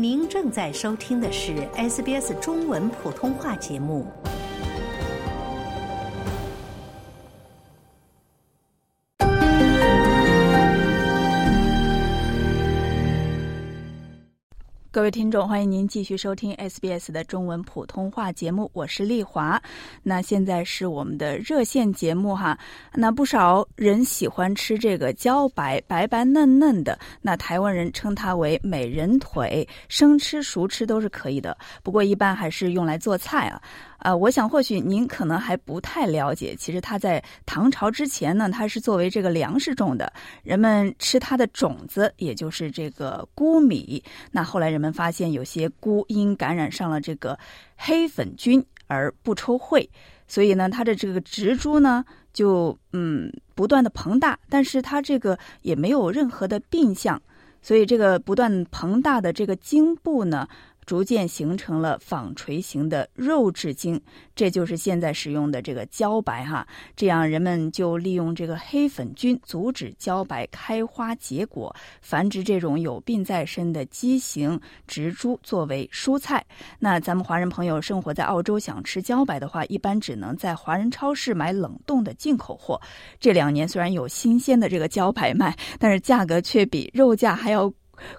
您正在收听的是 SBS 中文普通话节目。各位听众，欢迎您继续收听 SBS 的中文普通话节目，我是丽华。那现在是我们的热线节目哈。那不少人喜欢吃这个茭白，白白嫩嫩的。那台湾人称它为美人腿，生吃熟吃都是可以的。不过一般还是用来做菜啊。啊，我想或许您可能还不太了解，其实它在唐朝之前呢，它是作为这个粮食种的，人们吃它的种子，也就是这个菇米。那后来人们发现有些菇因感染上了这个黑粉菌而不抽穗，所以呢，它的这个植株呢就嗯不断的膨大，但是它这个也没有任何的病象，所以这个不断膨大的这个茎部呢。逐渐形成了纺锤形的肉质茎，这就是现在使用的这个茭白哈。这样人们就利用这个黑粉菌阻止茭白开花结果，繁殖这种有病在身的畸形植株作为蔬菜。那咱们华人朋友生活在澳洲，想吃茭白的话，一般只能在华人超市买冷冻的进口货。这两年虽然有新鲜的这个茭白卖，但是价格却比肉价还要。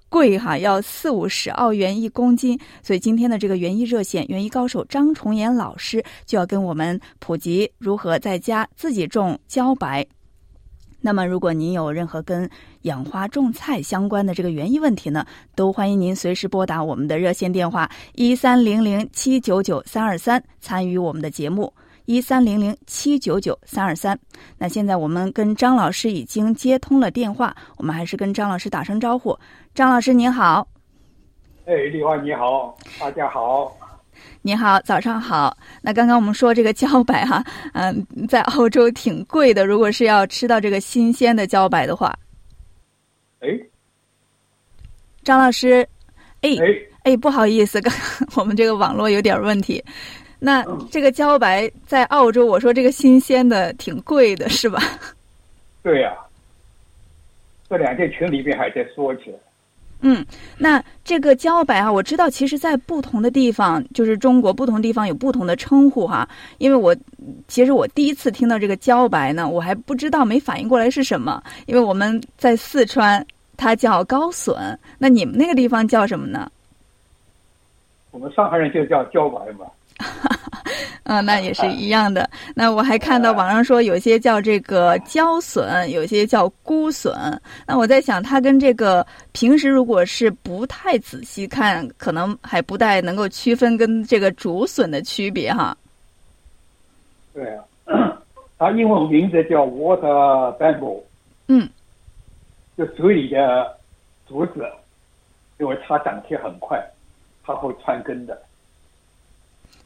贵哈，要四五十澳元一公斤，所以今天的这个园艺热线，园艺高手张崇岩老师就要跟我们普及如何在家自己种茭白。那么，如果您有任何跟养花种菜相关的这个园艺问题呢，都欢迎您随时拨打我们的热线电话一三零零七九九三二三，参与我们的节目。一三零零七九九三二三。那现在我们跟张老师已经接通了电话，我们还是跟张老师打声招呼。张老师您好。哎，丽华你好，大家好。你好，早上好。那刚刚我们说这个茭白哈，嗯，在澳洲挺贵的。如果是要吃到这个新鲜的茭白的话，哎，张老师，哎哎，不好意思，刚我们这个网络有点问题。那这个茭白在澳洲，我说这个新鲜的挺贵的，是吧？对呀，这两天群里面还在说起来。嗯，那这个茭白啊，我知道，其实，在不同的地方，就是中国不同地方有不同的称呼哈。因为我其实我第一次听到这个茭白呢，我还不知道，没反应过来是什么。因为我们在四川，它叫高笋，那你们那个地方叫什么呢？我们上海人就叫茭白嘛。嗯，那也是一样的。那我还看到网上说，有些叫这个椒笋，有些叫菇笋。那我在想，它跟这个平时如果是不太仔细看，可能还不太能够区分跟这个竹笋的区别哈。对啊，它英文名字叫 water bamboo。嗯，就水里的竹子，因为它长起很快，它会穿根的。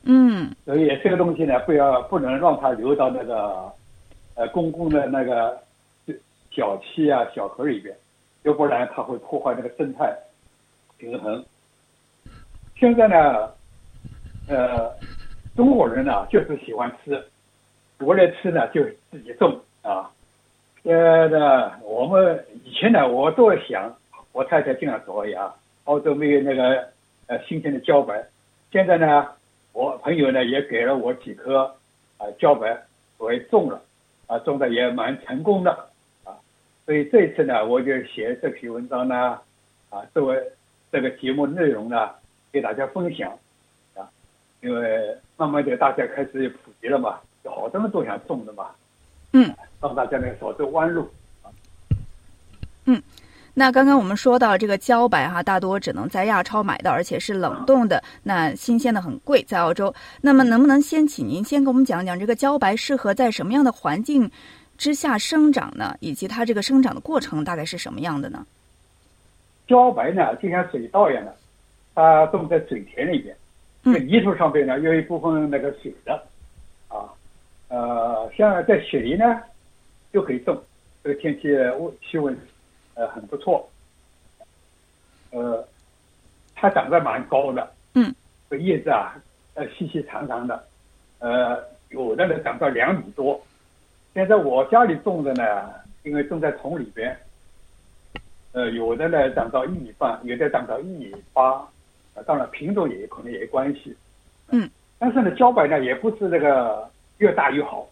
嗯，所以这个东西呢，不要不能让它流到那个呃公共的那个小溪啊、小河里边，要不然它会破坏那个生态平衡。现在呢，呃，中国人呢就是喜欢吃，国内吃呢就自己种啊。呃，呢，我们以前呢，我都想，我太太经常说呀，澳洲没有那个呃新鲜的茭白，现在呢。我朋友呢也给了我几颗啊茭白，我也种了，啊种的也蛮成功的啊，所以这次呢我就写这篇文章呢，啊作为这个节目内容呢给大家分享啊，因为慢慢的大家开始普及了嘛，有好多人都想种的嘛，嗯，让大家呢少走弯路啊，嗯。那刚刚我们说到这个茭白哈，大多只能在亚超买到，而且是冷冻的，那新鲜的很贵，在澳洲。那么能不能先请您先给我们讲讲这个茭白适合在什么样的环境之下生长呢？以及它这个生长的过程大概是什么样的呢？茭白呢，就像水稻一样的，它种在水田里边，嗯，泥土上边呢有一部分那个水的，啊，呃，像在雪梨呢就可以种，这个天气温气温。呃，很不错，呃，它长得蛮高的，嗯，这叶子啊，呃，细细长长的，呃，有的呢长到两米多。现在我家里种的呢，因为种在桶里边，呃，有的呢长到一米半，有的长到一米八，啊，当然品种也可能也有关系。嗯，但是呢，茭白呢也不是那个越大越好，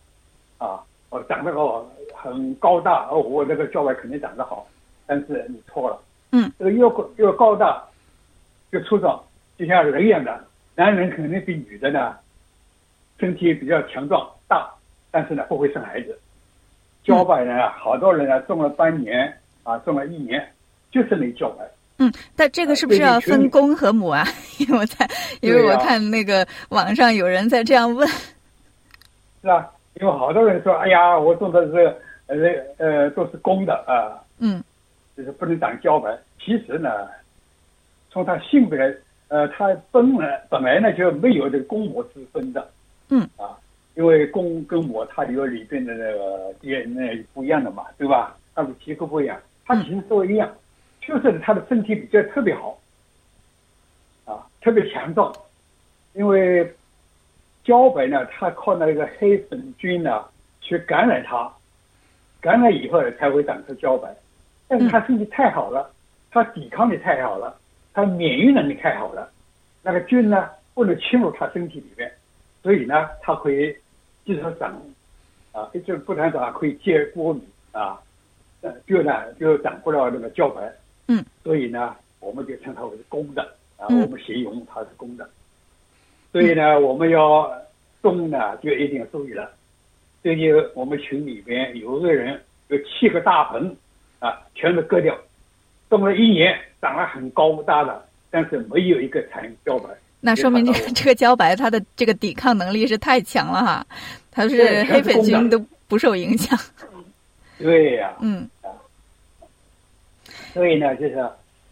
啊，我，长得哦很高大哦，我那个茭白肯定长得好，但是你错了。嗯，这个越越高大，越粗壮，就像人一样的，男人肯定比女的呢，身体比较强壮大，但是呢不会生孩子。茭白呢，好多人啊种了半年啊，种了一年，就是没茭白。嗯，但这个是不是要分公和母啊？因为我在，因为我看那个网上有人在这样问。是啊，因为好多人说，哎呀，我种的是呃呃都是公的啊。嗯。就是不能长茭白。其实呢，从它性别，呃，它本来本来呢就没有这个公母之分的。嗯。啊，因为公跟母它有里边的那个 DNA 不一样的嘛，对吧？它的结构不一样，它其实都一样。就是它的身体比较特别好，啊，特别强壮，因为茭白呢，它靠那个黑粉菌呢去感染它，感染以后才会长出茭白。但是他身体太好了，他抵抗力太好了，他免疫能力太好了，那个菌呢不能侵入他身体里面，所以呢，他可以继续长，啊，就是不但长，可以结果米啊，就呢就长不了那个胶白。嗯，所以呢，我们就称它为公的啊，我们形容它是公的。所以呢，我们要种呢，就一定要注意了。最近我们群里边有个人有七个大棚啊，全都割掉，种了一年，长了很高大的，但是没有一个产茭白。那说明这个这个茭白它的这个抵抗能力是太强了哈，它是黑粉菌都不受影响。对呀。嗯。所以呢，就是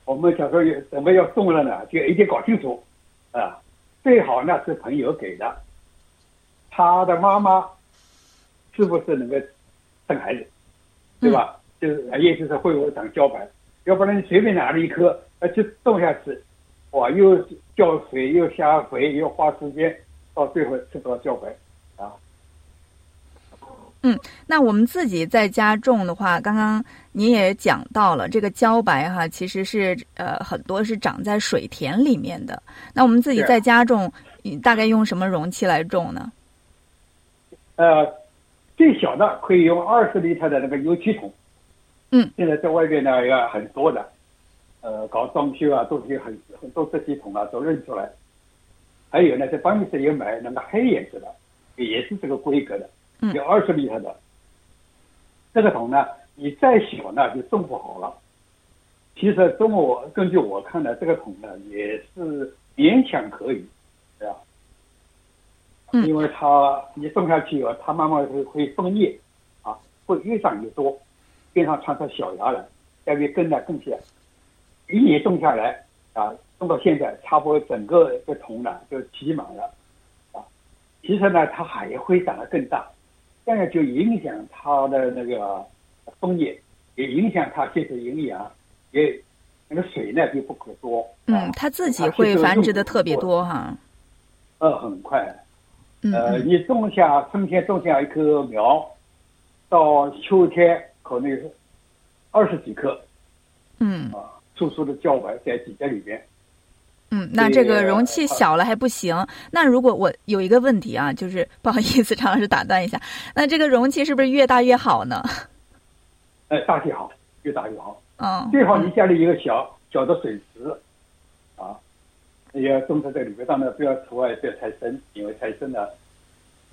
我们小时候有怎么要种了呢，就一定搞清楚，啊，最好呢是朋友给的，他的妈妈是不是能够生孩子，对吧？就是也就是会不会长茭白，要不然你随便拿了一颗，呃，就种下去，哇，又浇水又下肥又花时间，到最后吃不到茭白，啊。嗯，那我们自己在家种的话，刚刚您也讲到了这个茭白哈，其实是呃很多是长在水田里面的。那我们自己在家种，你大概用什么容器来种呢？呃，最小的可以用二十厘特的那个油漆桶。嗯。现在在外面呢，也很多的，呃，搞装修啊，都是有很很多这些桶啊，都认出来。还有呢，在办公室也买那个黑颜色的，也是这个规格的。有二十厘特的，这个桶呢，你再小呢就种不好了。其实，中我根据我看呢，这个桶呢也是勉强可以，对吧？嗯。因为它你种下去以后，它慢慢会会分叶，啊，会越长越多，边上长出小芽来，下面根呢更小。一年种下来啊，种到现在，差不多整个这桶呢就挤满了，啊，其实呢它还会长得更大。这样就影响它的那个枫叶，也影响它吸收营养，也那个水呢就不可多。嗯，它自己会繁殖的特别多哈。呃，很快。呃，你种下春天种下一棵苗，到秋天可能二十几克。嗯。啊，粗粗的茭白在底下里边。嗯，那这个容器小了还不行。那如果我有一个问题啊，就是不好意思，常老师打断一下，那这个容器是不是越大越好呢？哎，大些好，越大越好。嗯。最好你家里一个小小的水池，啊，要种植在这里面，当然不要除外，不要太深，因为太深了，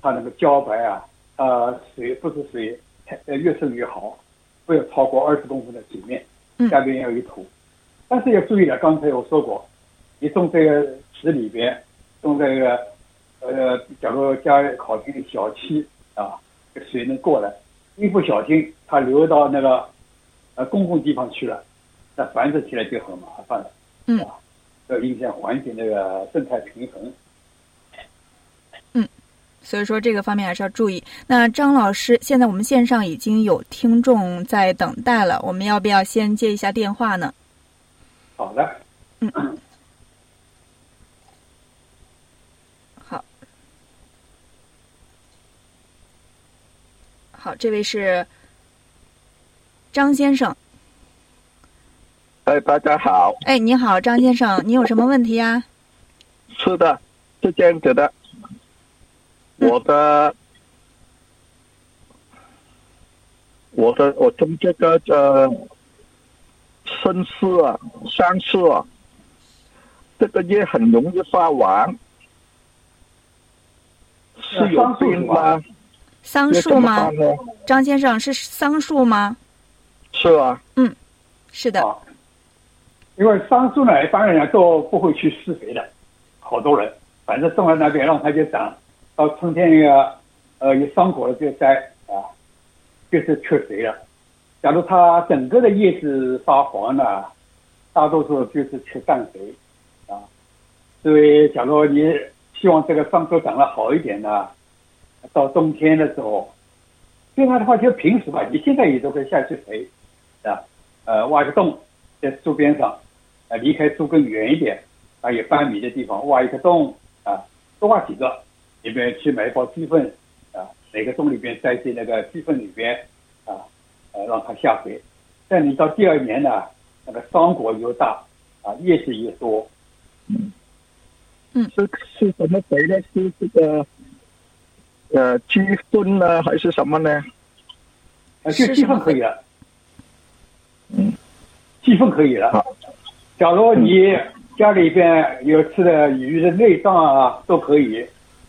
它那个茭白啊，呃，水不是水太越深越好，不要超过二十公分的水面，下边要有土。但是要注意了，刚才我说过。你种这个池里边，种这个，呃，假如家靠近小溪啊，水能过来，一不小心它流到那个呃公共地方去了，那繁殖起来就很麻烦了，嗯，要影响环境那个生态平衡。嗯，所以说这个方面还是要注意。那张老师，现在我们线上已经有听众在等待了，我们要不要先接一下电话呢？好的，嗯。好，这位是张先生。哎，大家好。哎，你好，张先生，你有什么问题呀？是的，是这样子的。我的，我的，我从这个这身世啊、伤势啊，这个月很容易发完，是有病吗？桑树吗？张先生是桑树吗？是啊。嗯，是的。因为桑树呢，一般人都不会去施肥的，好多人，反正种在那边让它就长，到春天那个呃有桑果了就摘啊，就是缺水了。假如它整个的叶子发黄了，大多数就是缺氮肥啊。所以，假如你希望这个桑树长得好一点呢，到冬天的时候，另外的话就平时吧，你现在也都可以下去肥啊，呃，挖个洞在树边上。啊，离开树根远一点，啊，有半米的地方挖一个洞，啊，多挖几个，里面去买一包鸡粪，啊，每个洞里边塞进那个鸡粪里边，啊，呃，让它下水。但你到第二年呢，那个桑果又大，啊，叶子又多。嗯，嗯，是是什么肥呢？是这个，呃，鸡粪呢，还是什么呢？啊，就鸡粪可以了。嗯，鸡粪可以了。假如你家里边有吃的鱼的内脏啊，都可以。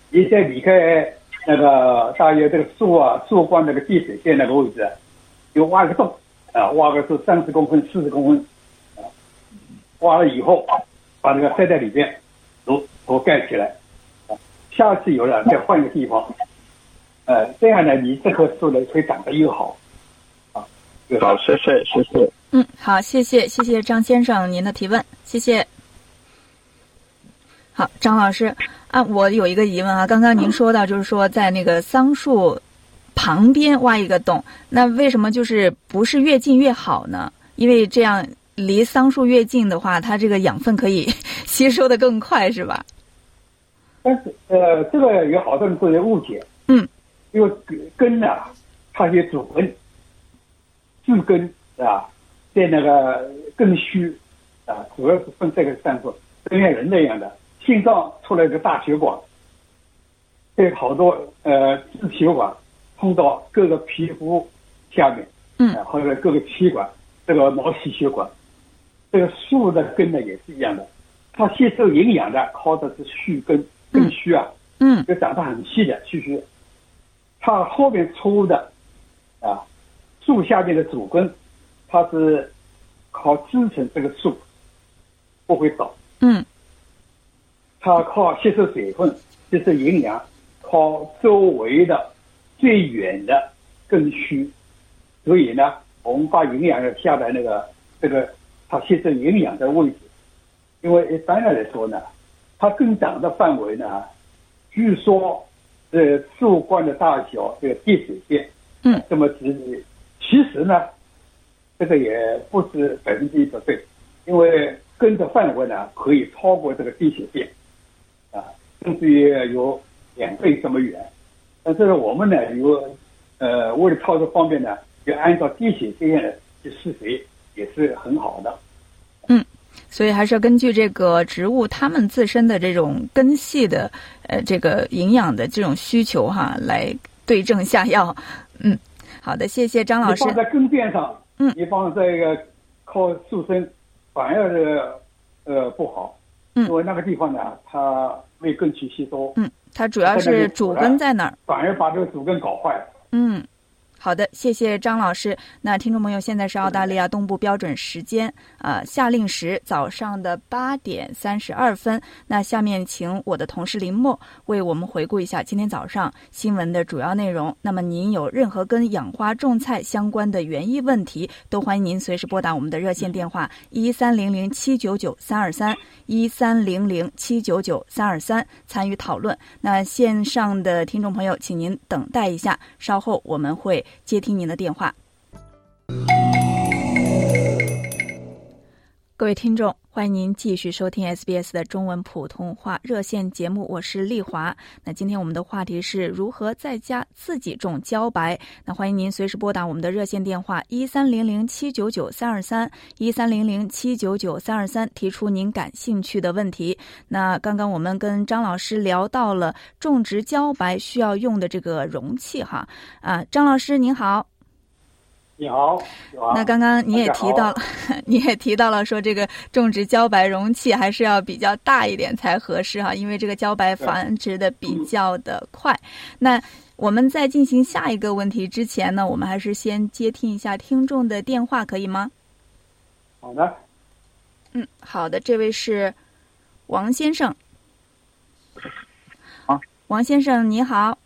你在离开那个大约这个树啊树冠那个地水线那个位置，就挖个洞啊，挖个是三十公分、四十公分啊。挖了以后，把这个塞在里边，都都盖起来啊。下次有了再换一个地方，呃，这样呢，你这棵树呢会长得又好啊。好，谢谢，谢谢。嗯，好，谢谢，谢谢张先生您的提问，谢谢。好，张老师啊，我有一个疑问啊，刚刚您说到就是说在那个桑树旁边挖一个洞，那为什么就是不是越近越好呢？因为这样离桑树越近的话，它这个养分可以 吸收的更快，是吧？但是呃，这个有好多人都有误解，嗯，因为根呢，它有主根、枝根，是吧？在那个根须啊，主要是分这个三部，就像人那样的，心脏出来一个大血管，被好多呃支血管通到各个皮肤下面，嗯，或者各个气管，这个毛细血管，这个树的根呢也是一样的，它吸收营养的靠的是须根根须啊，嗯，就长得很细的须须，它后面粗的啊，树下面的主根。它是靠支撑这个树不会倒，嗯，它靠吸收水分、吸收营养，靠周围的最远的根须，所以呢，我们把营养要下在那个这个它吸收营养的位置，因为一般的来说呢，它根长的范围呢，据说这树冠的大小这个地水线，嗯，这么直，其实呢。这个也不是百分之一百对，因为根的范围呢可以超过这个地水线，啊，甚至于有两倍这么远。但是我们呢有，呃，为了操作方便呢，就按照地血线去施肥也是很好的。嗯，所以还是要根据这个植物它们自身的这种根系的呃这个营养的这种需求哈，来对症下药。嗯，好的，谢谢张老师。放在根边上。嗯，你放这个靠树身，反而是呃不好，嗯，因为那个地方呢，它没根去吸收，嗯，它主要是主根在哪儿，反而把这个主根搞坏了，嗯。好的，谢谢张老师。那听众朋友，现在是澳大利亚东部标准时间啊，夏令时早上的八点三十二分。那下面请我的同事林默为我们回顾一下今天早上新闻的主要内容。那么您有任何跟养花种菜相关的园艺问题，都欢迎您随时拨打我们的热线电话一三零零七九九三二三一三零零七九九三二三参与讨论。那线上的听众朋友，请您等待一下，稍后我们会。接听您的电话。各位听众，欢迎您继续收听 SBS 的中文普通话热线节目，我是丽华。那今天我们的话题是如何在家自己种茭白。那欢迎您随时拨打我们的热线电话一三零零七九九三二三一三零零七九九三二三，提出您感兴趣的问题。那刚刚我们跟张老师聊到了种植茭白需要用的这个容器哈啊，张老师您好。你好，那刚刚你也提到了，你也提到了说这个种植茭白容器还是要比较大一点才合适哈，因为这个茭白繁殖的比较的快。那我们在进行下一个问题之前呢，我们还是先接听一下听众的电话，可以吗？好的。嗯，好的，这位是王先生。啊，王先生你好。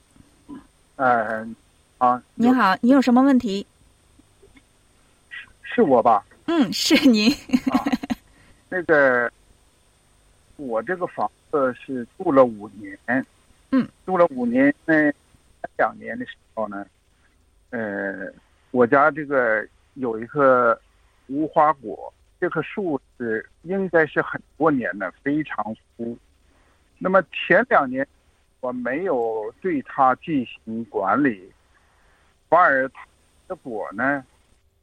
嗯，啊，你好，你有什么问题？是我吧？嗯，是您。那个，我这个房子是住了五年。嗯。住了五年，那两年的时候呢，呃，我家这个有一棵无花果，这棵树是应该是很多年的，非常粗。那么前两年我没有对它进行管理，反而它的果呢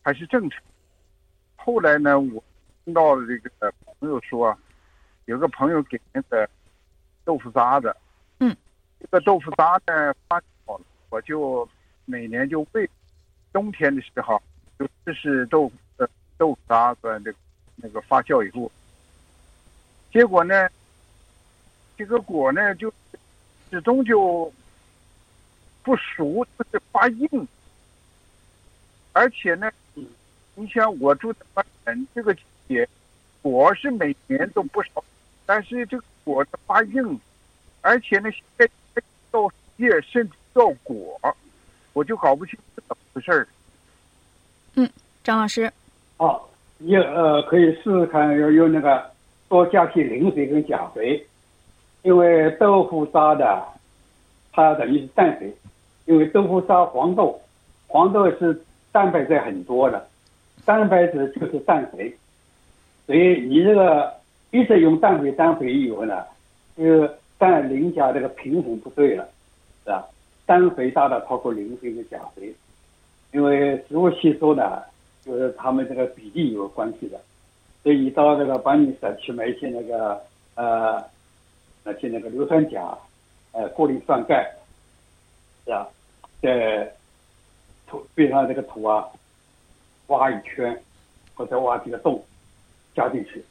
还是正常。后来呢，我听到了这个朋友说，有个朋友给那个豆腐渣子，嗯，这个豆腐渣呢发酵了，我就每年就喂，冬天的时候就试试豆呃豆腐渣子那那个发酵以后，结果呢，这个果呢就始终就不熟，就是发硬，而且呢。你像我住的花园，这个季节果是每年都不少，但是这个果子发硬，而且呢，现在到叶甚至到果，我就搞不清是怎么回事儿。嗯，张老师，哦，你呃可以试试看，要用那个多加些磷肥跟钾肥，因为豆腐渣的它等于是氮肥，因为豆腐渣黄豆，黄豆是蛋白质很多的。蛋白质就是氮肥，所以你这个一直用氮肥、氮肥以后呢，就氮磷钾这个平衡不对了，是吧？氮肥大大超过磷肥跟钾肥，因为食物吸收呢，就是它们这个比例有关系的，所以你到这个帮你舍去买一些那个呃那些那个硫酸钾，呃过滤酸钙，是吧？在土边上这个土啊。挖一圈，或者挖几个洞，加进去，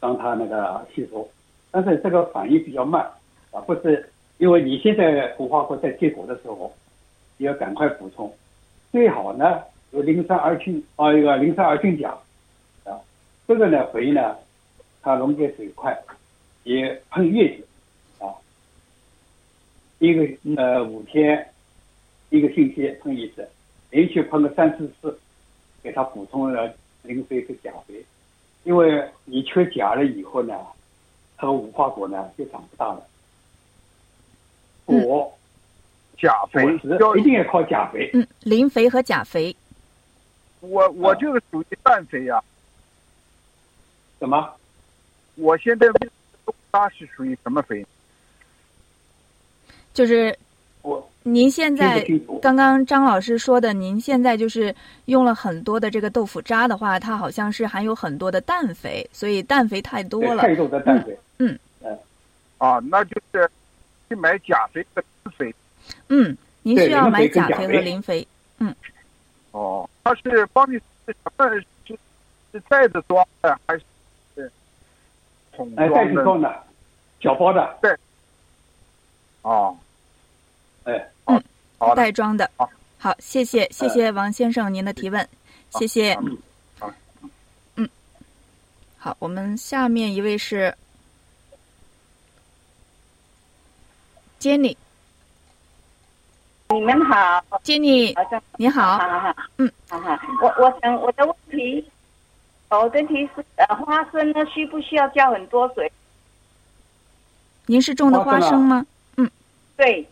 让它那个吸收。但是这个反应比较慢，啊，不是因为你现在无花果在结果的时候，你要赶快补充。最好呢有磷酸二氢啊，一个磷酸二氢钾，啊，这个呢肥呢，它溶解水快，也喷叶子，啊，一个呃五天，一个星期喷一次，连续喷个三四次。给他补充了磷肥和钾肥，因为你缺钾了以后呢，它无花果呢就长不大了。果钾肥一定要靠钾肥。嗯，磷肥和钾肥。我我就是属于氮肥呀。什么？我现在它是属于什么肥？就是我。您现在刚刚张老师说的，您现在就是用了很多的这个豆腐渣的话，它好像是含有很多的氮肥，所以氮肥太多了。太多的氮肥。嗯。嗯。啊，那就是去买钾肥和磷肥。嗯，您需要买钾肥和磷肥。嗯。哦，它是帮你是什么？是是袋子装的还是桶装的？袋子装的，小包的。对。哦。哎。嗯，袋装的，好，谢谢，谢谢王先生您的提问，谢谢。嗯，好，我们下面一位是 Jenny，你们好，Jenny，你好，好好，嗯，好好，我我想我的问题，我的问题是，呃，花生呢需不需要浇很多水？您是种的花生吗？嗯，对。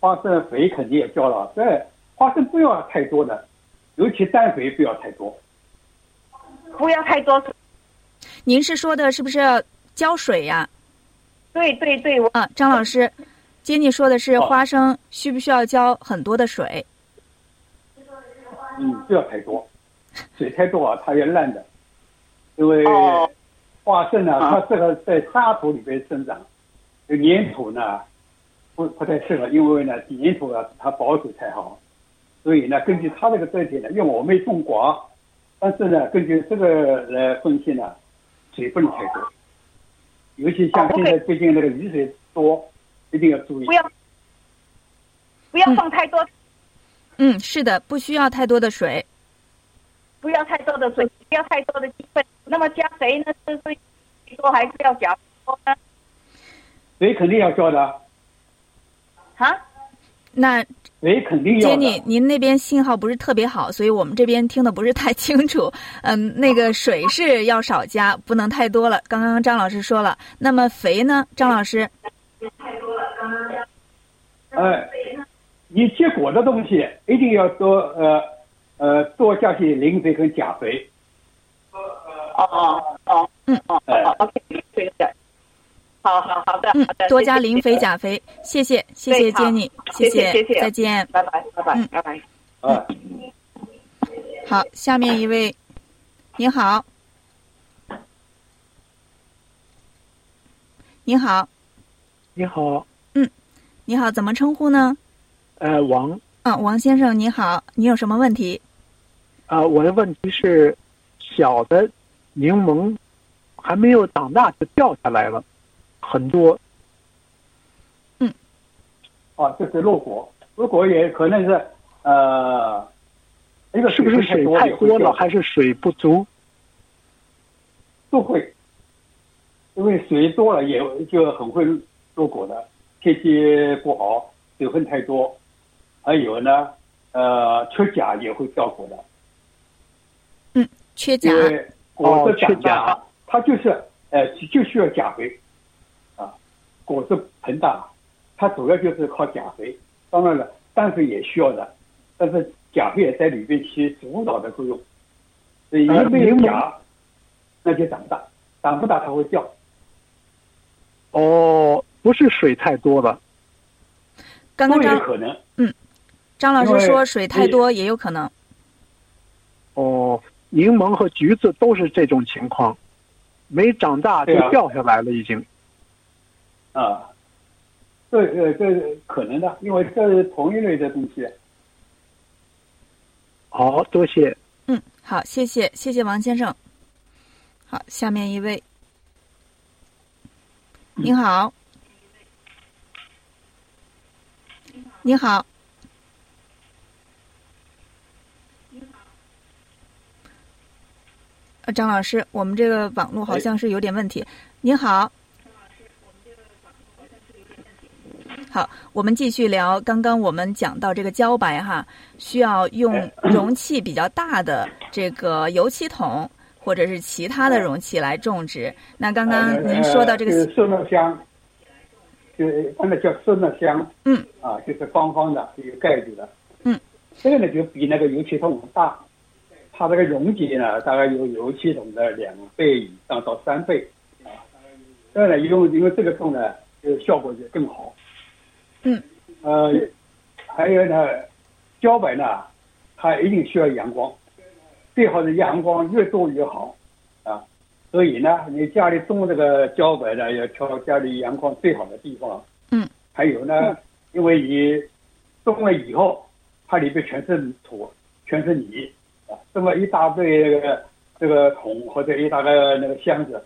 花生肥肯定也浇了，对花生不要太多的，尤其氮肥不要太多。不要太多水。您是说的是不是要浇水呀？对对对，我啊，张老师，接你说的是哦花生需不需要浇很多的水？嗯，不要太多，水太多啊，它也烂的。因为哦花生呢，啊它适合在沙土里边生长，粘土呢不不太适合，因为呢粘土啊它保水太好，所以呢根据它这个特点呢，因为我没种过啊，但是呢根据这个来分析呢，水不能太多，尤其像哦现在最近那个雨水多，一定要注意不。要不要放太多，嗯，是的，不需要太多的水。不要太多的水，不要太多的鸡粪。那么加肥呢？是是多还是要加多呢？水肯定要浇的，啊？那水肯定要的。接你，您那边信号不是特别好，所以我们这边听的不是太清楚。嗯，那个水是要少加，不能太多了。刚刚张老师说了，那么肥呢？张老师，哎，你结果的东西一定要多呃呃多加些磷肥和钾肥。哦哦哦，嗯哦哎哦，OK，好好好的，嗯好的，多加磷肥、钾肥，谢谢，谢谢对好接你，谢谢谢谢再见。拜拜拜拜嗯。拜拜。嗯，好，下面一位，你好，你好，你好，嗯你好，怎么称呼呢？呃，王，嗯，王先生，你好，你有什么问题？啊、我的问题是，小的柠檬还没有长大就掉下来了，很多。嗯啊，这是落果，落果也可能是呃，一个是不是水太多了，还是水不足？都会，因为水多了也就很会落果的。天气不好，水分太多，还有呢，呃，缺钾也会掉果的。嗯缺钾因，为果子哦缺长大，钾它就是呃就需要钾肥啊。果子膨大，它主要就是靠钾肥。当然了，氮肥也需要的，但是钾肥也在里边起主导的作用。所以没有钾，那就长不大，长不大它会掉。哦，不是水太多了。都有刚刚张可能。嗯张老师说水太多也有可能。哦，柠檬和橘子都是这种情况，没长大就掉下来了，已经。啊，这呃这是可能的，因为这是同一类的东西。好，多谢。嗯，好，谢谢，谢谢王先生。好，下面一位，您好，你好，呃，张老师，我们这个网络好像是有点问题。您好，好，我们继续聊。刚刚我们讲到这个茭白哈，需要用容器比较大的这个油漆桶或者是其他的容器来种植。那刚刚您说到这个收纳箱，就是一般的叫收纳箱。嗯。啊，就是方方的，有盖住的。嗯。这个呢，就比那个油漆桶大，它这个容积呢，大概有油漆桶的两倍以上到三倍。啊，这个呢，用因为这个桶呢，就效果就更好。嗯。呃，还有呢，茭白呢，它一定需要阳光，最好的阳光越多越好。啊，所以呢，你家里种这个茭白呢，要挑家里阳光最好的地方。嗯。还有呢，因为你种了以后，它里边全是土，全是泥啊，这么一大堆这个这个桶或者一大个那个箱子，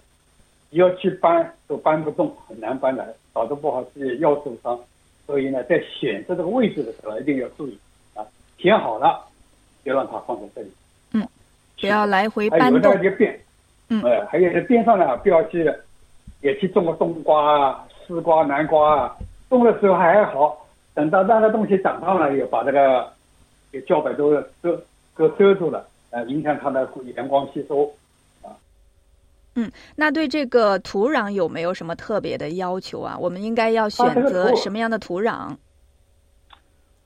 你要去搬都搬不动，很难搬来，搞得不好自己腰受伤。所以呢，在选择这个位置的时候一定要注意啊，填好了别让它放在这里。嗯，不要来回还有搬动呢，。就边，嗯呃，还有边上呢，不要去，也去种个冬瓜啊、丝瓜、南瓜啊，种的时候还好，等到那个东西长大了，也把这个给茭白都遮都遮住了，呃，影响它的阳光吸收。那对这个土壤有没有什么特别的要求啊？我们应该要啊选择什么样的土壤？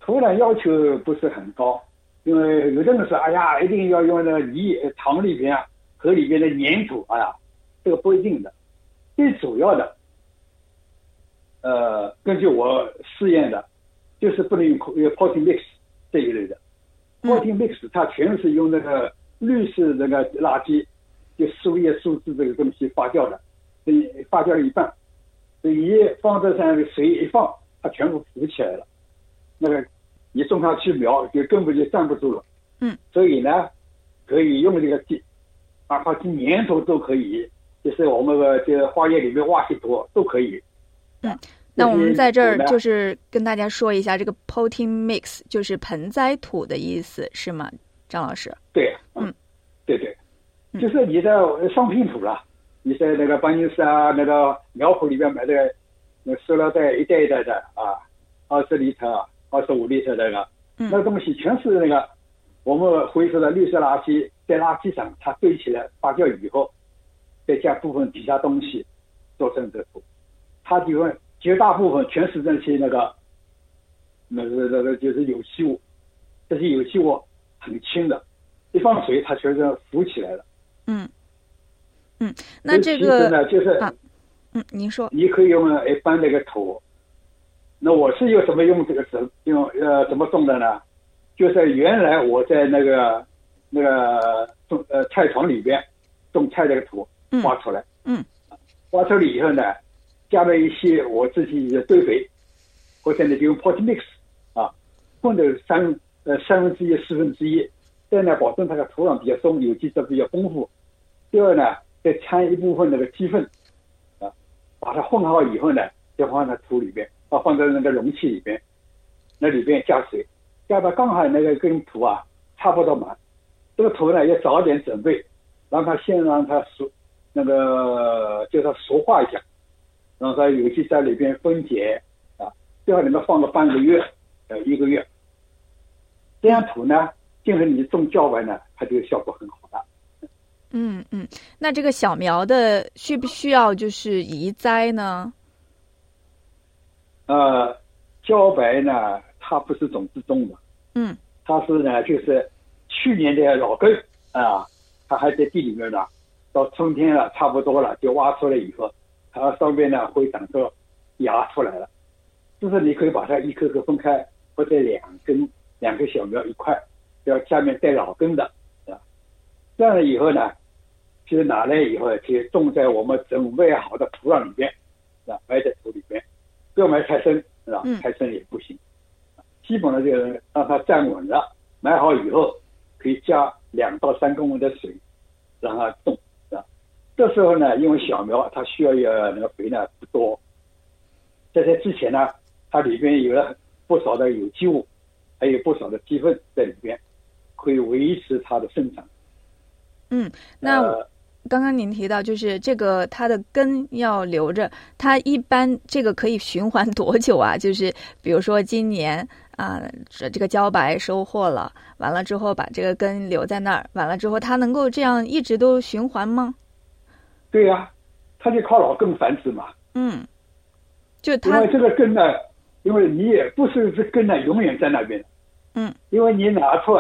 土壤要求不是很高，因为有的人说，哎呀，一定要用那个泥塘里边啊，河里边的粘土哎呀，这个不一定的。最主要的，呃，根据我试验的，就是不能用 potting mix 这一类的。potting mix 它全是用那个绿色那个垃圾，就树叶、树枝这个东西发酵的，所以发酵了一半，这一放在上面，水一放，它全部浮起来了。那个你种上去苗，就根本就站不住了。嗯。所以呢，可以用这个地，哪怕是粘土都可以，就是我们的这个花叶里面挖些土都可以。嗯。那我们在这儿就是跟大家说一下，这个 potting mix 就是盆栽土的意思，是吗，张老师？对，嗯，对对，嗯就是你的商品土了，你在那个班尼斯啊，那个苗圃里面买的那塑料袋一袋一袋的啊，二十厘特、二十五厘特那个，嗯。那东西全是那个我们回收的绿色垃圾，在垃圾场它堆起来发酵以后，再加部分其他东西做成这土，它就分绝大部分全是那些那个那个那个就是有机物，这些有机物很轻的，一放水它全是浮起来了。嗯嗯，那这个其实呢，就是啊嗯，您说，你可以用一般那个土。那我是用什么用这个怎用呃怎么种的呢？就是原来我在那个那个种呃菜场里边种菜这个土嗯挖出来，嗯挖出来以后呢，加了一些我自己的堆肥，或者呢就用 pot mix 啊，混的三呃三分之一四分之一，这样呢保证它的土壤比较松，有机质比较丰富。第二呢，再掺一部分那个鸡粪，啊，把它混好以后呢，就放在土里边，啊，放在那个容器里边，那里边加水，加到刚好那个跟土啊差不多满。这个土呢要早点准备，让它先让它熟，那个叫它熟化一下，让它有机在里边分解啊，最好里面放个半个月，呃一个月，这样土呢，今后你种茭白呢，它就效果很好。嗯嗯，那这个小苗的需不需要就是移栽呢？呃，茭白呢，它不是种子种的，嗯它是呢，就是去年的老根啊，它还在地里面呢，到春天了，差不多了，就挖出来以后，它上面呢会长个芽出来了，就是你可以把它一颗颗分开，或者两根两个小苗一块，要下面带老根的啊，这样了以后呢，就拿来以后就种在我们准备好的土壤里边，啊，埋在土里边，不要埋太深，是吧嗯？太深也不行。基本上就是让它站稳了，埋好以后，可以加两到三公分的水，让它动，是吧？这时候呢，因为小苗它需要有那个肥呢不多，在这之前呢，它里边有了不少的有机物，还有不少的鸡粪在里边，可以维持它的生长。嗯，那呃刚刚您提到，就是这个它的根要留着，它一般这个可以循环多久啊？就是比如说今年啊，这这个茭白收获了，完了之后把这个根留在那儿，完了之后它能够这样一直都循环吗？对呀、它就靠老根繁殖嘛。嗯，就它因为这个根呢，因为你也不是这根呢永远在那边，嗯，因为你拿出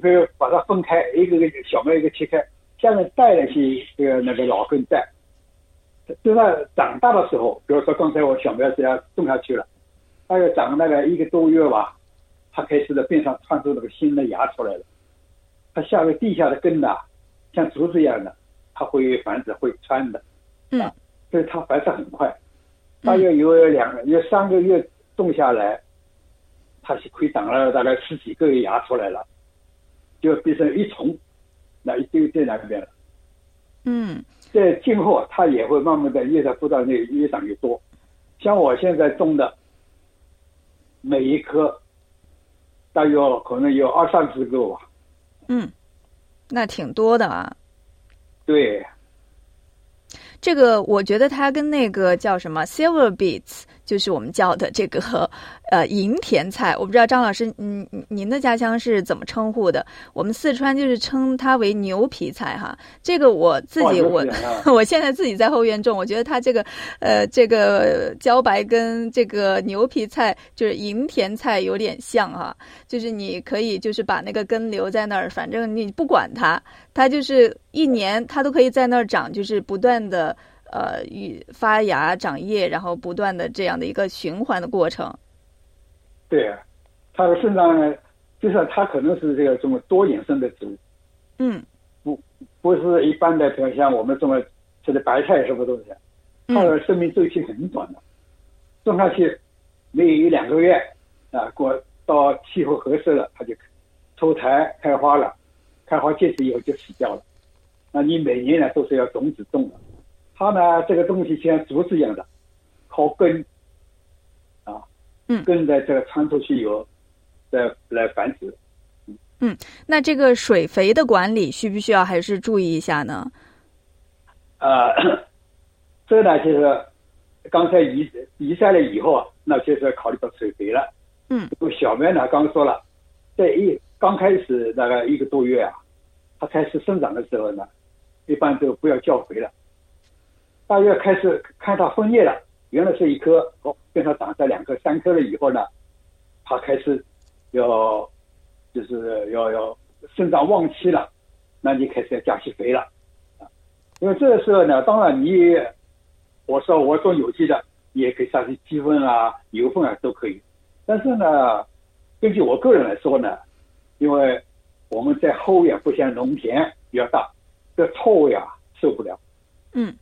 比如把它分开，一个个小苗一个切开，下面带了些这个那个老根在，等它长大的时候，比如说刚才我小苗子要种下去了，大概长大概一个多月吧，它开始的边上窜出那个新的芽出来了，它下面地下的根呐，像竹子一样的，它会繁殖会穿的，嗯啊，所以它繁殖很快。大约有两有三个月种下来，它是可以长了大概十几个月芽出来了，就变成一丛，那一堆在那边了。嗯在今后它也会慢慢的越长不断的越长越多。像我现在种的，每一棵大约可能有二三十个吧。嗯，那挺多的啊。对，这个我觉得它跟那个叫什么 silver beets，就是我们叫的这个 呃银田菜。我不知道张老师，嗯，您的家乡是怎么称呼的？我们四川就是称它为牛皮菜哈。这个我自己我 我现在自己在后院种，我觉得它这个呃这个茭白跟这个牛皮菜就是银田菜有点像哈，就是你可以就是把那个根留在那儿，反正你不管它，它就是一年它都可以在那儿长，就是不断的。呃，与发芽、长叶，然后不断的这样的一个循环的过程。对啊，它的生长，就是它可能是这个种多衍生的植物。嗯。不，不是一般的，比如像我们种的吃的白菜什么东西，它的生命周期很短的，种上去没有一两个月啊，过到气候合适了，它就出台开花了，开花结实以后就死掉了。那你每年呢都是要种子种的。它呢，这个东西像竹子一样的，靠根啊，嗯，根在这个穿出去以后，再来繁殖。嗯，那这个水肥的管理需不需要还是注意一下呢？啊，这呢就是刚才移移栽了以后，那就是考虑到水肥了。嗯，小麦呢，刚说了，在一刚开始大概一个多月啊，它开始生长的时候呢，一般都不要浇肥了。大约开始看它分叶了，原来是一颗，哦，变成长在两颗、三颗了以后呢，它开始要就是要要生长旺期了，那你开始要加些肥了啊。因为这个时候呢，当然你我说我种有机的，你也可以加些鸡粪啊、牛粪啊都可以。但是呢，根据我个人来说呢，因为我们在后院不像农田比较大，这臭味啊受不了。嗯。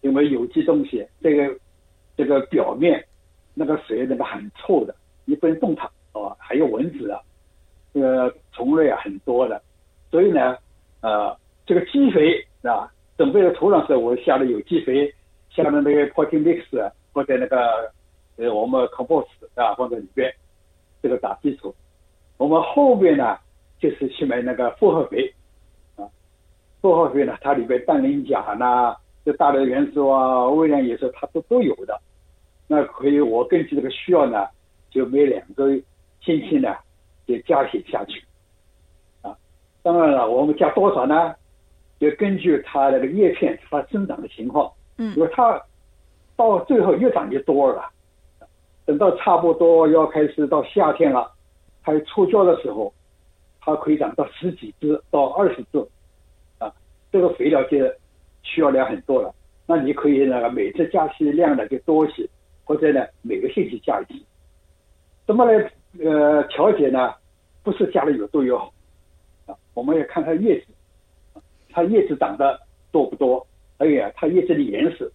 因为有机东西，这个这个表面那个水那个很臭的，你不能动它哦，还有蚊子啊，这个虫类啊很多的，所以呢，呃，这个基肥啊，准备的土壤时我下的有机肥，下的那个 potting mix 或者那个呃我们 compost 啊放在里边，这个打基础。我们后边呢就是去买那个复合肥啊，复合肥呢它里边氮磷钾呐。这大的元素啊，微量元素它都都有的，那可以我根据这个需要呢，就每两个星期呢就加些下去，啊，当然了，我们加多少呢？就根据它那个叶片它生长的情况，嗯，因为它到最后越长越多了，等到差不多要开始到夏天了，它出胶的时候，它可以长到十几只到二十只，啊，这个肥料就。需要量很多了，那你可以那个每次加息量呢就多一些，或者呢每个星期加一次。怎么来呃调节呢？不是加的有多有好啊，我们要看它叶子，它叶子长得多不多，还有啊它叶子的颜色。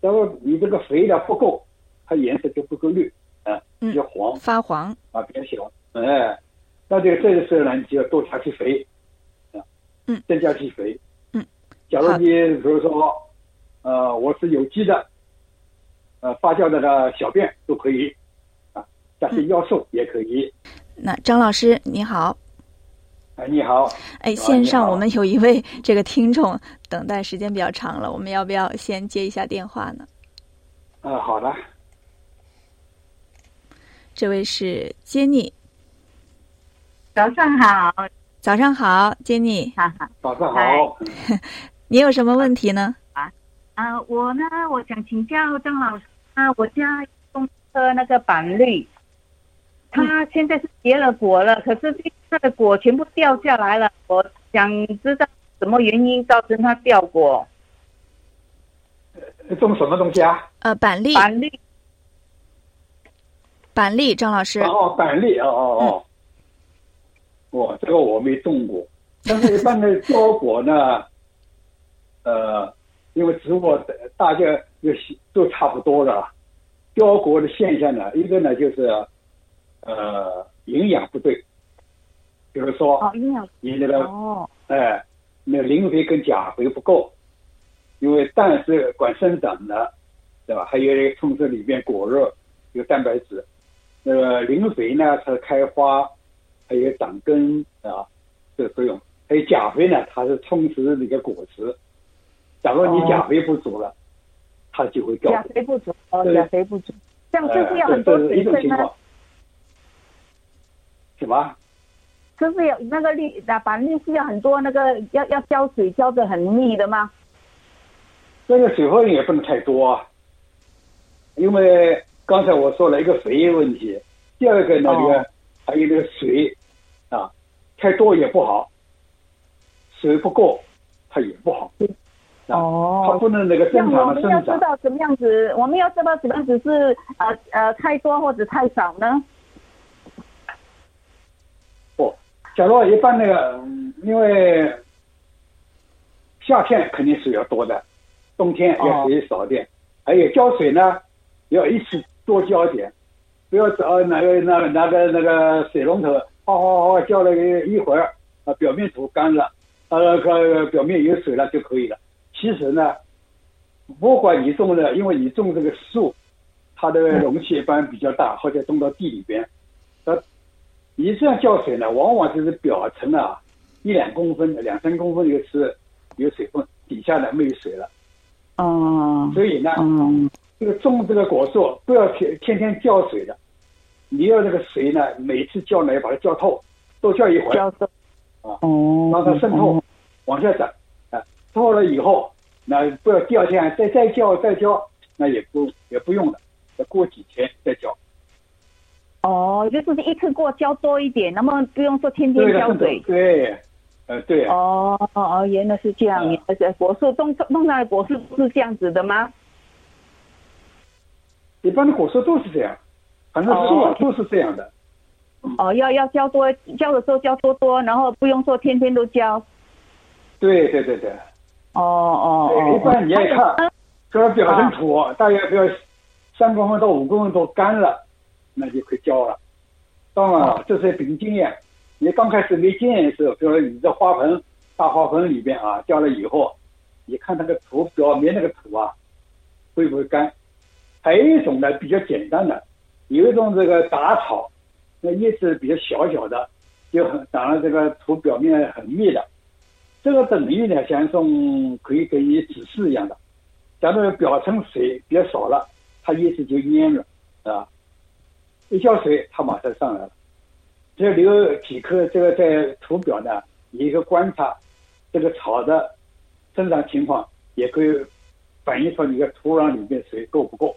然后你这个肥料不够，它颜色就不够绿啊，比较黄发黄啊，比较小。哎，那这个这个时候呢，你就要多加些肥啊，嗯，增加些肥。假如你比如说，呃，我是有机的，呃，发酵的个小便都可以，啊，加些药素也可以。那张老师你好，哎，你好，哎，线上我们有一位这个听众等待时间比较长了，我们要不要先接一下电话呢？啊，好的。这位是 Jenny，早上好，早上好，Jenny，哈哈，早上好。你有什么问题呢？啊，啊，我呢，我想请教张老师啊，我家种的那个板栗，它现在是结了果了，可是它的果全部掉下来了，我想知道什么原因造成它掉果？种什么东西啊？呃，板栗。板栗。板栗，张老师。哦，板栗，哦哦哦。哇，这个我没种过，但是一般的交果呢？呃，因为植物大家都都差不多的，凋果的现象呢，一个呢就是呃营养不对，比如说哦营养你那个哦。哎那磷肥跟钾肥不够，因为氮是管生长的，对吧？还有充实里面果肉有蛋白质，那个磷肥呢它开花，还有长根啊这个作用，还有钾肥呢它是充实那个果实。假如你钾肥不足了，它就会掉。钾肥不足，哦，钾肥不足。这样是不是要呃很多水分呢？种情况。什么？就是有那个绿那板绿是要很多那个要要浇水浇的很密的吗？这个水分也不能太多啊，因为刚才我说了一个肥问题，第二个呢，哦这个还有那个水啊，太多也不好，水不够它也不好，啊，它哦，不能那个正常的生长。我们要知。道怎么样子，我们要知道怎么样子是呃呃太多或者太少呢？不，假如一般那个，嗯因为夏天肯定水要多的，冬天要水少点，还有浇水呢，要一次多浇点，不要找拿个拿个拿个那个水龙头哗哗哗浇了一会儿，啊，表面土干了，呃，个表面有水了就可以了。其实呢，不管你种的，因为你种这个树，它的容器一般比较大，或者种到地里边，呃，你这样浇水呢，往往就是表层啊一两公分、两三公分就是有水分，底下呢没有水了。哦。所以呢，嗯这个种这个果树不要天天天浇水的，你要这个水呢，每次浇呢要把它浇透，多浇一会儿，浇透啊哦，让它渗透，往下长，啊，透了以后，那不要第二天再再浇再浇，那也不也不用了，再过几天再浇。哦，就是一次过浇多一点，那么不用说天天，浇水。对，呃，对，哦哦，原来是这样，果树种种上的果树是这样子的吗？一般的果树都是这样，反正树啊哦都是这样的。哦，要要浇多浇的时候浇多多，然后不用说天天都浇。对对对对，哦哦哦，一般你要还有看，这个表层土大约不要三公分到五公分都干了，那就可以浇了。当然了，这是凭经验。你刚开始没经验的时候，比如说你这花盆大花盆里边啊，浇了以后，你看那个土表面那个土啊，会不会干？还有一种呢比较简单的，有一种这个杂草，那叶子比较小小的，就很长了这个土表面很密的。这个等于呢，像一种可以给你指示一样的。假如表层水比较少了，它叶子就蔫了，啊，一浇水它马上上来了。只要留几颗这个在土表呢，一个观察这个草的生长情况，也可以反映出你的土壤里面水够不够，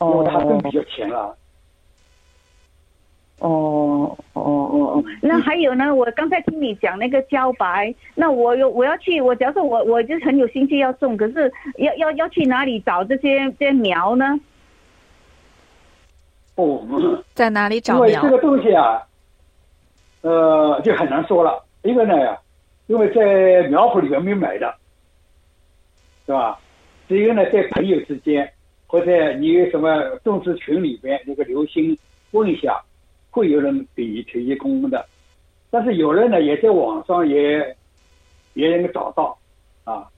因为它根比较浅了。哦哦哦哦，那还有呢？我刚才听你讲那个茭白，那我有我要去，我假如说我我就很有兴趣要种，可是要要要去哪里找这些这些苗呢？哦，在哪里找苗这？个东西啊，呃，就很难说了。一个呢，因为在苗圃里面没买的，是吧？只有呢，在朋友之间，或者你有什么种植群里边那个留心问一下，会有人给你推荐供的。但是有人呢，也在网上也也能找到啊，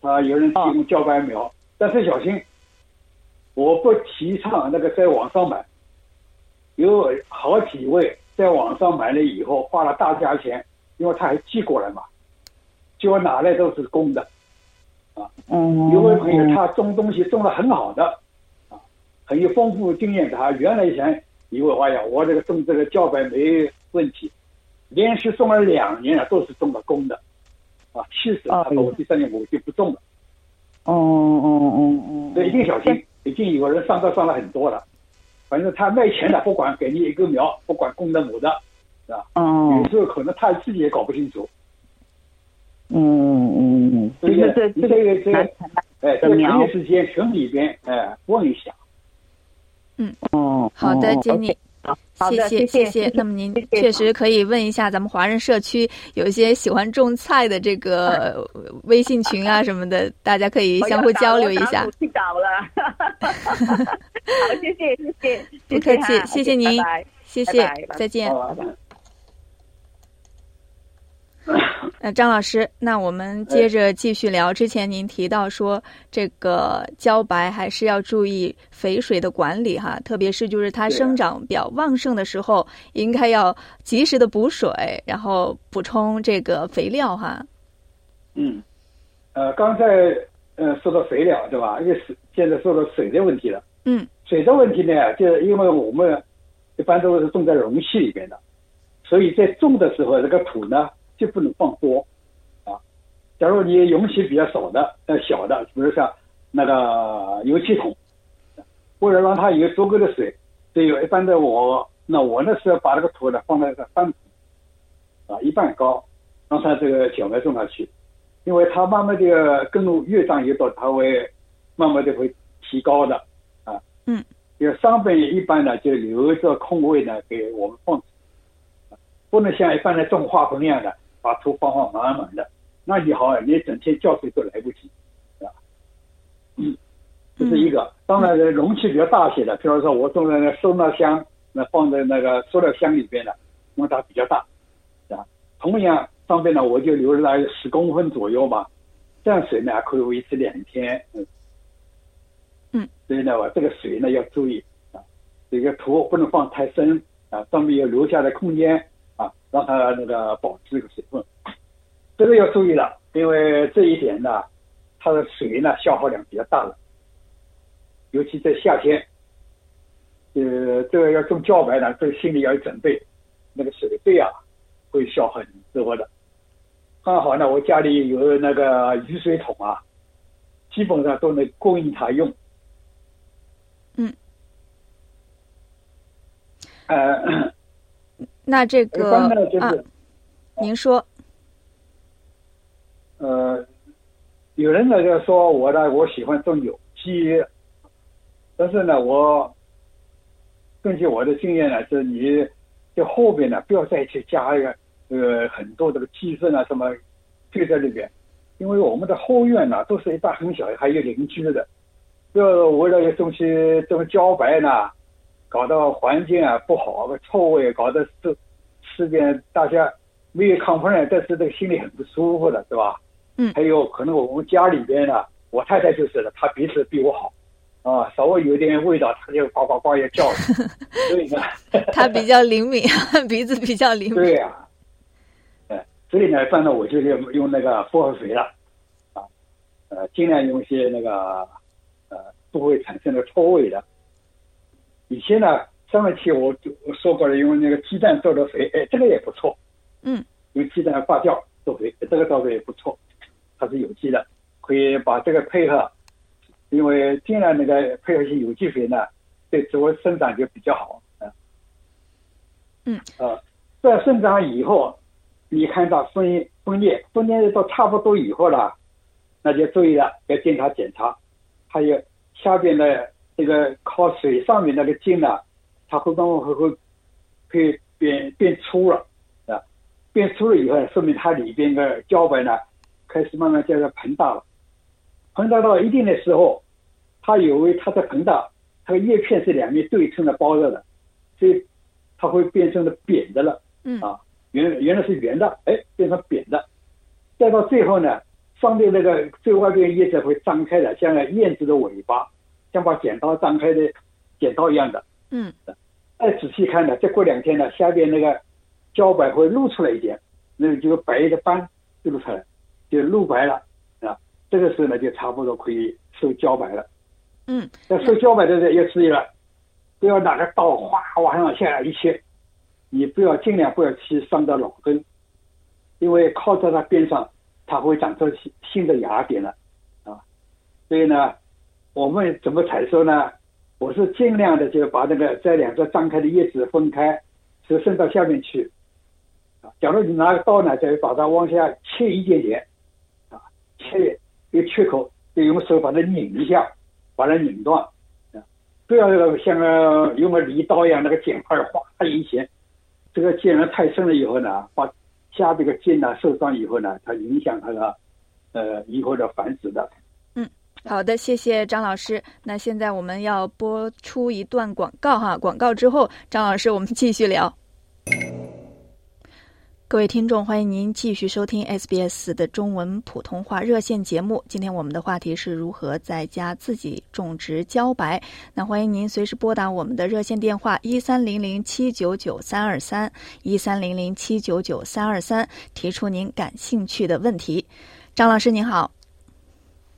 他，有人提供茭白苗，但是小心。我不提倡那个在网上买，有好几位在网上买了以后花了大价钱，因为他还寄过来嘛，结果拿来都是公的。嗯，有位朋友他种东西种的很好的，啊，很有丰富经验的，他原来想以为哎呀，我这个种这个茭白没问题，连续种了两年了，都是种的公的，啊，其实他说我第三年我就不种了，哦哦哦哦，所以一定小心。已经有人上当上了很多了，反正他卖钱的，不管给你一个苗，不管公的母的，是吧？哦。有时候可能他自己也搞不清楚，嗯嗯嗯，所以就是这你这个这个哎，在的苗。朋友之间群里边，哎，问一下。哦，好的，哦杰尼。好的谢谢谢。那么您谢谢确实可以问一下咱们华人社区有一些喜欢种菜的这个微信群啊什么的，大家可以相互交流一下。去找了，好，谢谢谢谢，不客气，谢谢您谢谢再见。好 吧呃，张老师，那我们接着继续聊。之前您提到说，这个茭白还是要注意肥水的管理哈，特别是就是它生长比较旺盛的时候，应该要及时的补水，然后补充这个肥料哈。嗯，呃，刚才呃说到肥料对吧？因为水现在说到水的问题了，嗯水的问题呢，就是因为我们一般都是种在容器里面的，所以在种的时候，这个土呢就不能放多啊。假如你容器比较少的、呃小的，比如像那个油漆桶，为了让它有足够的水，所以一般的我那我那时候把这个土呢放在这半啊一半高，让它这个小麦种上去，因为它慢慢这个根路越长越多，它会慢慢的会提高的啊。嗯。有上边一般呢就留着空位呢给我们放，不能像一般的种花盆那样的把土放放满满的，那你好，你整天浇水都来不及，是吧？嗯，这是一个。当然，容器比较大些的，比如说我种在那收纳箱，那放在那个塑料箱里边的，因为它比较大，啊，同样上边呢我就留了十公分左右嘛，这样水呢可以维持两天，嗯。嗯，所以呢，我这个水呢要注意啊，这个土不能放太深啊，上面要留下的空间啊，让它那个保持这个水分。这个要注意了，因为这一点呢，它的水呢消耗量比较大了，尤其在夏天，呃，这个要种茭白呢，这个心里要有准备，那个水费啊会消耗很多的。刚好呢，我家里有那个雨水桶啊，基本上都能供应它用。嗯，呃，那这个就是、啊，您说，呃，有人呢就说我呢，我喜欢种有机，但是呢，我根据我的经验呢，就是你就后边呢不要再去加一个呃很多这个鸡粪啊什么堆在里边，因为我们的后院呢都是一大很小，还有邻居的，要为了这东西这个茭白呢，搞到环境啊不好，臭味搞得这四边大家没有抗风呢，但是这个心里很不舒服的，是吧？嗯还有可能我们家里边呢，我太太就是的，她鼻子比我好，啊，稍微有点味道，她就呱呱呱要叫了，所以呢，她比较灵敏，鼻子比较灵敏。对呀、呃，所以呢，一般呢，我就用用那个薄荷肥了，啊，呃，尽量用一些那个呃不会产生的臭味的。以前呢，上一期我我说过了，用那个鸡蛋做的肥，哎，这个也不错，嗯，用鸡蛋发酵做肥，这个倒是也不错，它是有机的，可以把这个配合，因为尽量那个配合一些有机肥呢，对植物生长就比较好，啊。嗯。呃，在生长以后，你看到分分裂，分裂到差不多以后了，那就注意了，要检查检查，还有下边的这个靠水上面那个茎呢，它会慢慢会会会变变粗了，啊，变粗了以后，说明它里边的胶白呢开始慢慢叫做膨大了，膨大到一定的时候，它以为它的膨大，它的叶片是两面对称的包着的，所以它会变成了扁的了。嗯。啊，原原来是圆的，哎，变成扁的，再到最后呢，上面那个最外边叶子会张开的，像燕子的尾巴，像把剪刀张开的剪刀一样的。嗯再仔细看呢，再过两天呢，下边那个胶白会露出来一点，那个就白的斑就露出来，就露白了啊。这个时候呢，就差不多可以收胶白了。嗯那收胶白的时候要注意了，不要拿个刀哗往上下来一切，你不要尽量不要去伤到老根，因为靠在它边上，它会长出新新的芽点了啊。所以呢，我们怎么采收呢？我是尽量的就把那个这两个张开的叶子分开，是伸到下面去。啊，假如你拿个刀呢，再把它往下切一点点，啊，切一个缺口，就用手把它拧一下，把它拧断。啊，不要像个用个犁刀一样，那个剪块哗一剪，这个剪得太深了以后呢，把下这个茎呢受伤以后呢，它影响它的呃以后的繁殖的。好的，谢谢张老师。那现在我们要播出一段广告哈，广告之后，张老师我们继续聊。各位听众，欢迎您继续收听 SBS 的中文普通话热线节目。今天我们的话题是如何在家自己种植茭白。那欢迎您随时拨打我们的热线电话一三零零七九九三二三一三零零七九九三二三，提出您感兴趣的问题。张老师您好。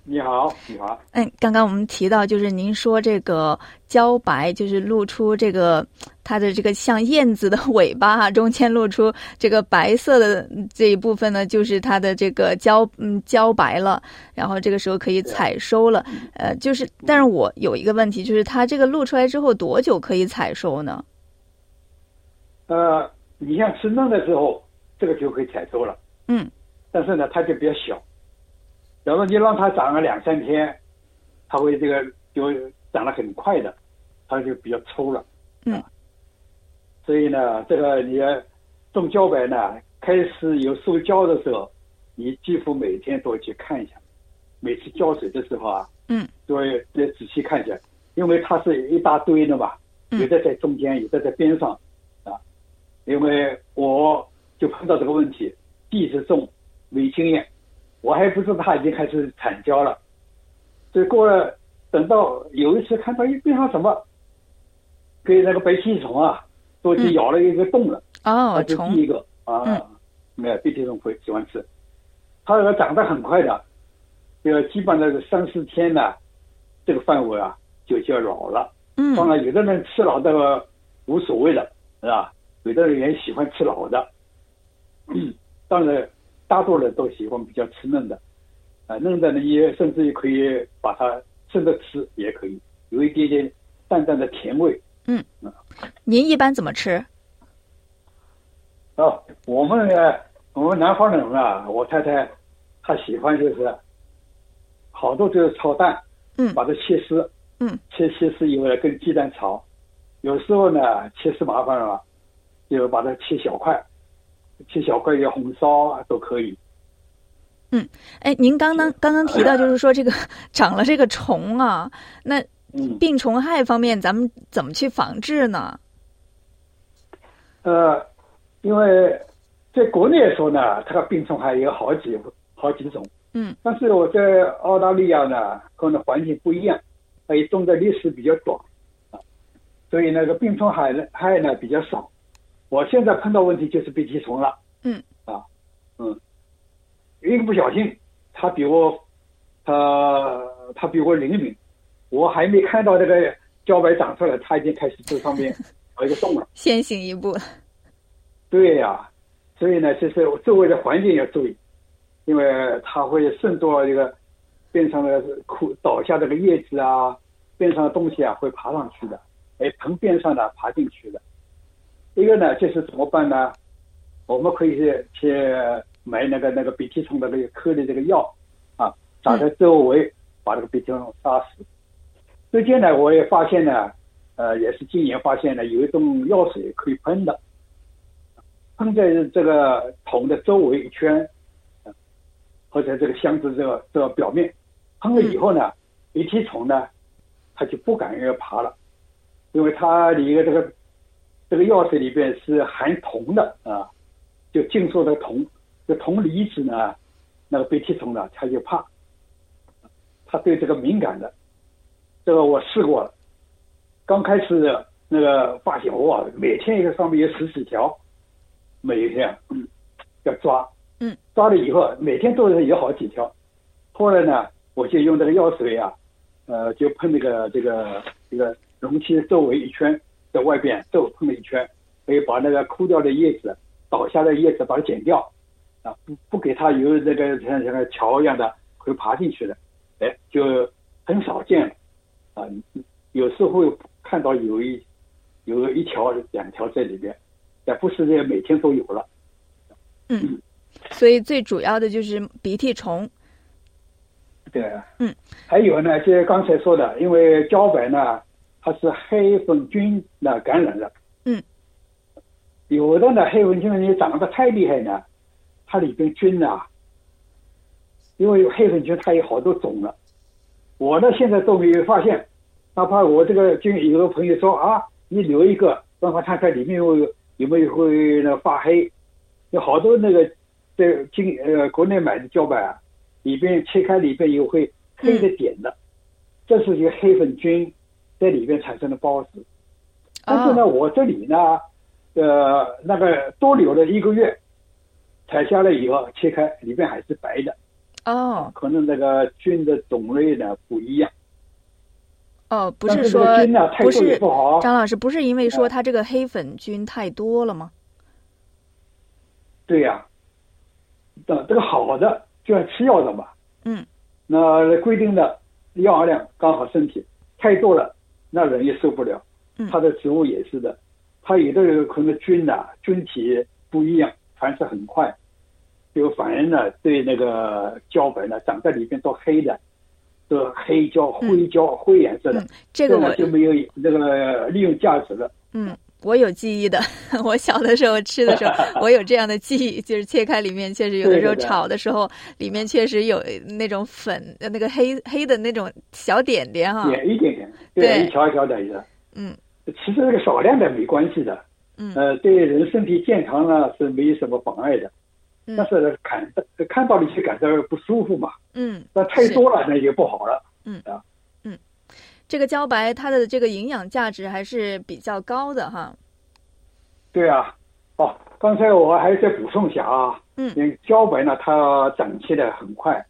你好，你好。嗯，刚刚我们提到，就是您说这个茭白，就是露出这个 它的这个像燕子的尾巴哈，中间露出这个白色的这一部分呢，就是它的这个茭嗯茭白了，然后这个时候可以采收了。呃，就是，但是我有一个问题，就是它这个露出来之后多久可以采收呢？呃，你像吃嫩的时候，这个就可以采收了。嗯。但是呢，它就比较小。假如你让它长个两三天，它会这个就长得很快的，它就比较粗了。嗯。所以呢，这个你种茭白呢，开始有收胶的时候，你几乎每天都去看一下，每次浇水的时候啊，嗯，都要得仔细看一下，因为它是一大堆的嘛，嗯有的在中间，有的在边上，啊，因为我就碰到这个问题，第一次种没经验，我还不知道它已经开始产胶了，所以过了，等到有一次看到一边上什么，给那个白吸虫啊，都去咬了一个洞了。哦，它是虫。第一个。啊嗯，没有鼻涕虫会喜欢吃，它那个长得很快的，这个基本上是三四天呢，这个范围啊就就要老了。嗯。当然，有的人吃老的无所谓了，是吧？有的人也喜欢吃老的，当然，大多人都喜欢比较吃嫩的，啊，嫩的呢也甚至也可以把它生着吃也可以，有一点点淡淡的甜味。嗯。您一般怎么吃？哦，我们呢，我们南方人啊，我太太她喜欢就是好多就是炒蛋，嗯。把它切丝，嗯，切切丝以后呢跟鸡蛋炒，有时候呢切丝麻烦了，就把它切小块，切小块也红烧啊都可以。嗯哎，您刚刚刚刚提到，就是说这个 长了这个虫啊，那嗯，病虫害方面，咱们怎么去防治呢？呃，因为在国内来说呢，它的病虫害有好几好几种，嗯，但是我在澳大利亚呢，可能环境不一样，它也种的历史比较短啊，所以那个病虫害呢害呢比较少。我现在碰到问题就是鼻涕虫了，嗯，啊，嗯，一个不小心，它比我，它它比我灵敏，我还没看到这个茭白长出来，它已经开始这上面有 一个洞了。先行一步。对呀、所以呢，就是周围的环境要注意，因为它会渗到这个边上的枯倒下这个叶子啊，边上的东西啊会爬上去的，哎，盆边上的爬进去的。一个呢，就是怎么办呢？我们可以去去买那个那个鼻涕虫的那个颗粒这个药啊，打在周围，把这个鼻涕虫杀死。最近呢，我也发现呢，呃，也是今年发现呢，有一种药水可以喷的。喷在这个桶的周围一圈，呃或者这个箱子这个这个表面，喷了以后呢，鼻涕虫呢，它就不敢要爬了，因为它里面这个这个药水里边是含铜的啊，就净素的铜，这铜离子呢，那个鼻涕虫呢，它就怕，它对这个敏感的，这个我试过了，刚开始那个发现哇，每天一个上面有十几条。每一天，嗯，要抓，嗯，抓了以后，每天都是有好几条。后来呢，我就用这个药水啊，呃，就喷那个这个这个容器周围一圈，在外边都喷了一圈，可以把那个枯掉的叶子、倒下的叶子把它剪掉，啊，不不给它有那个像像个桥一样的会爬进去的，哎，就很少见了，啊，有时候看到有一有一条两条在里边。但不是这每天都有了。嗯，所以最主要的就是鼻涕虫。对。嗯。还有呢，就刚才说的，因为茭白呢，它是黑粉菌呢感染了。嗯。有的呢，黑粉菌你长得太厉害呢，它里边菌啊，因为黑粉菌它有好多种了，我呢现在都没有发现，哪怕我这个菌，有个朋友说啊，你留一个，让他看看里面有。有没有会那发黑？有好多那个在经呃国内买的胶板啊，里边切开里边有会黑的点的，这是一个黑粉菌在里面产生的孢子。但是呢，我这里呢，呃，那个多留了一个月，采下来以后切开里面还是白的。哦可能那个菌的种类呢不一样。哦，不是说不多也是不好。张老师，不是因为说哎它这个黑粉菌太多了吗？对呀、这这个好的就要吃药的嘛，嗯，那规定的药量刚好身体，太多了那人也受不了。嗯它的植物也是的，它有的可能菌呐、菌体不一样，繁殖很快，就反而呢对那个胶本呢长在里边都黑的，都黑胶、灰胶、灰颜色的，嗯这个我就没有那个利用价值了。嗯，我有记忆的。我小的时候吃的时候，我有这样的记忆，就是切开里面确实有的时候炒的时候，里面确实有那种粉，呃那个黑黑的那种小点点哈。点一点点，对一条一条的。嗯。其实这个少量的没关系的，嗯。呃，对人身体健康呢是没有什么妨碍的。嗯。但是看看到了就感到不舒服嘛，嗯，那太多了那也不好了。嗯啊。这个茭白它的这个营养价值还是比较高的哈。对啊，哦，刚才我还再补充一下啊，嗯。茭白呢它长起来很快，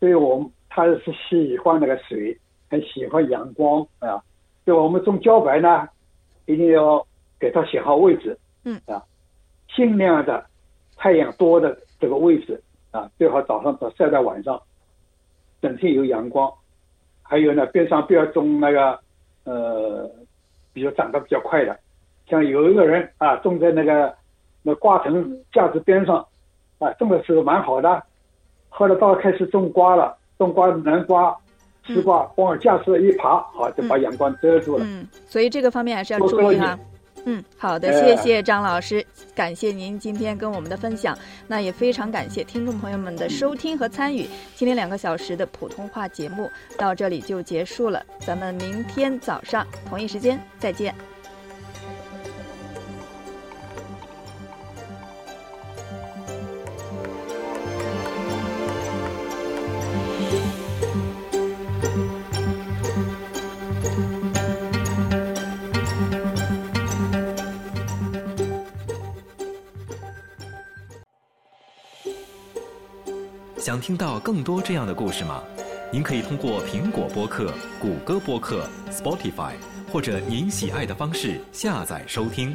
所以我们它是喜欢那个水，很喜欢阳光啊，所以我们种茭白呢，一定要给它选好位置，嗯。啊，尽量的太阳多的这个位置啊，最好早上晒到晚上，整天有阳光。还有呢，边上不要种那个呃，比较长得比较快的，像有一个人啊，种在那个那瓜藤架子边上，啊，种的时候蛮好的，后来到开始种瓜了，种瓜南瓜、丝瓜，往架子一爬，好就把阳光遮住了。嗯，所以这个方面还是要注意哈。嗯，好的，哎谢谢张老师，感谢您今天跟我们的分享。那也非常感谢听众朋友们的收听和参与。今天两个小时的普通话节目到这里就结束了，咱们明天早上同一时间再见。想听到更多这样的故事吗？您可以通过苹果播客、谷歌播客、Spotify 或者您喜爱的方式下载收听。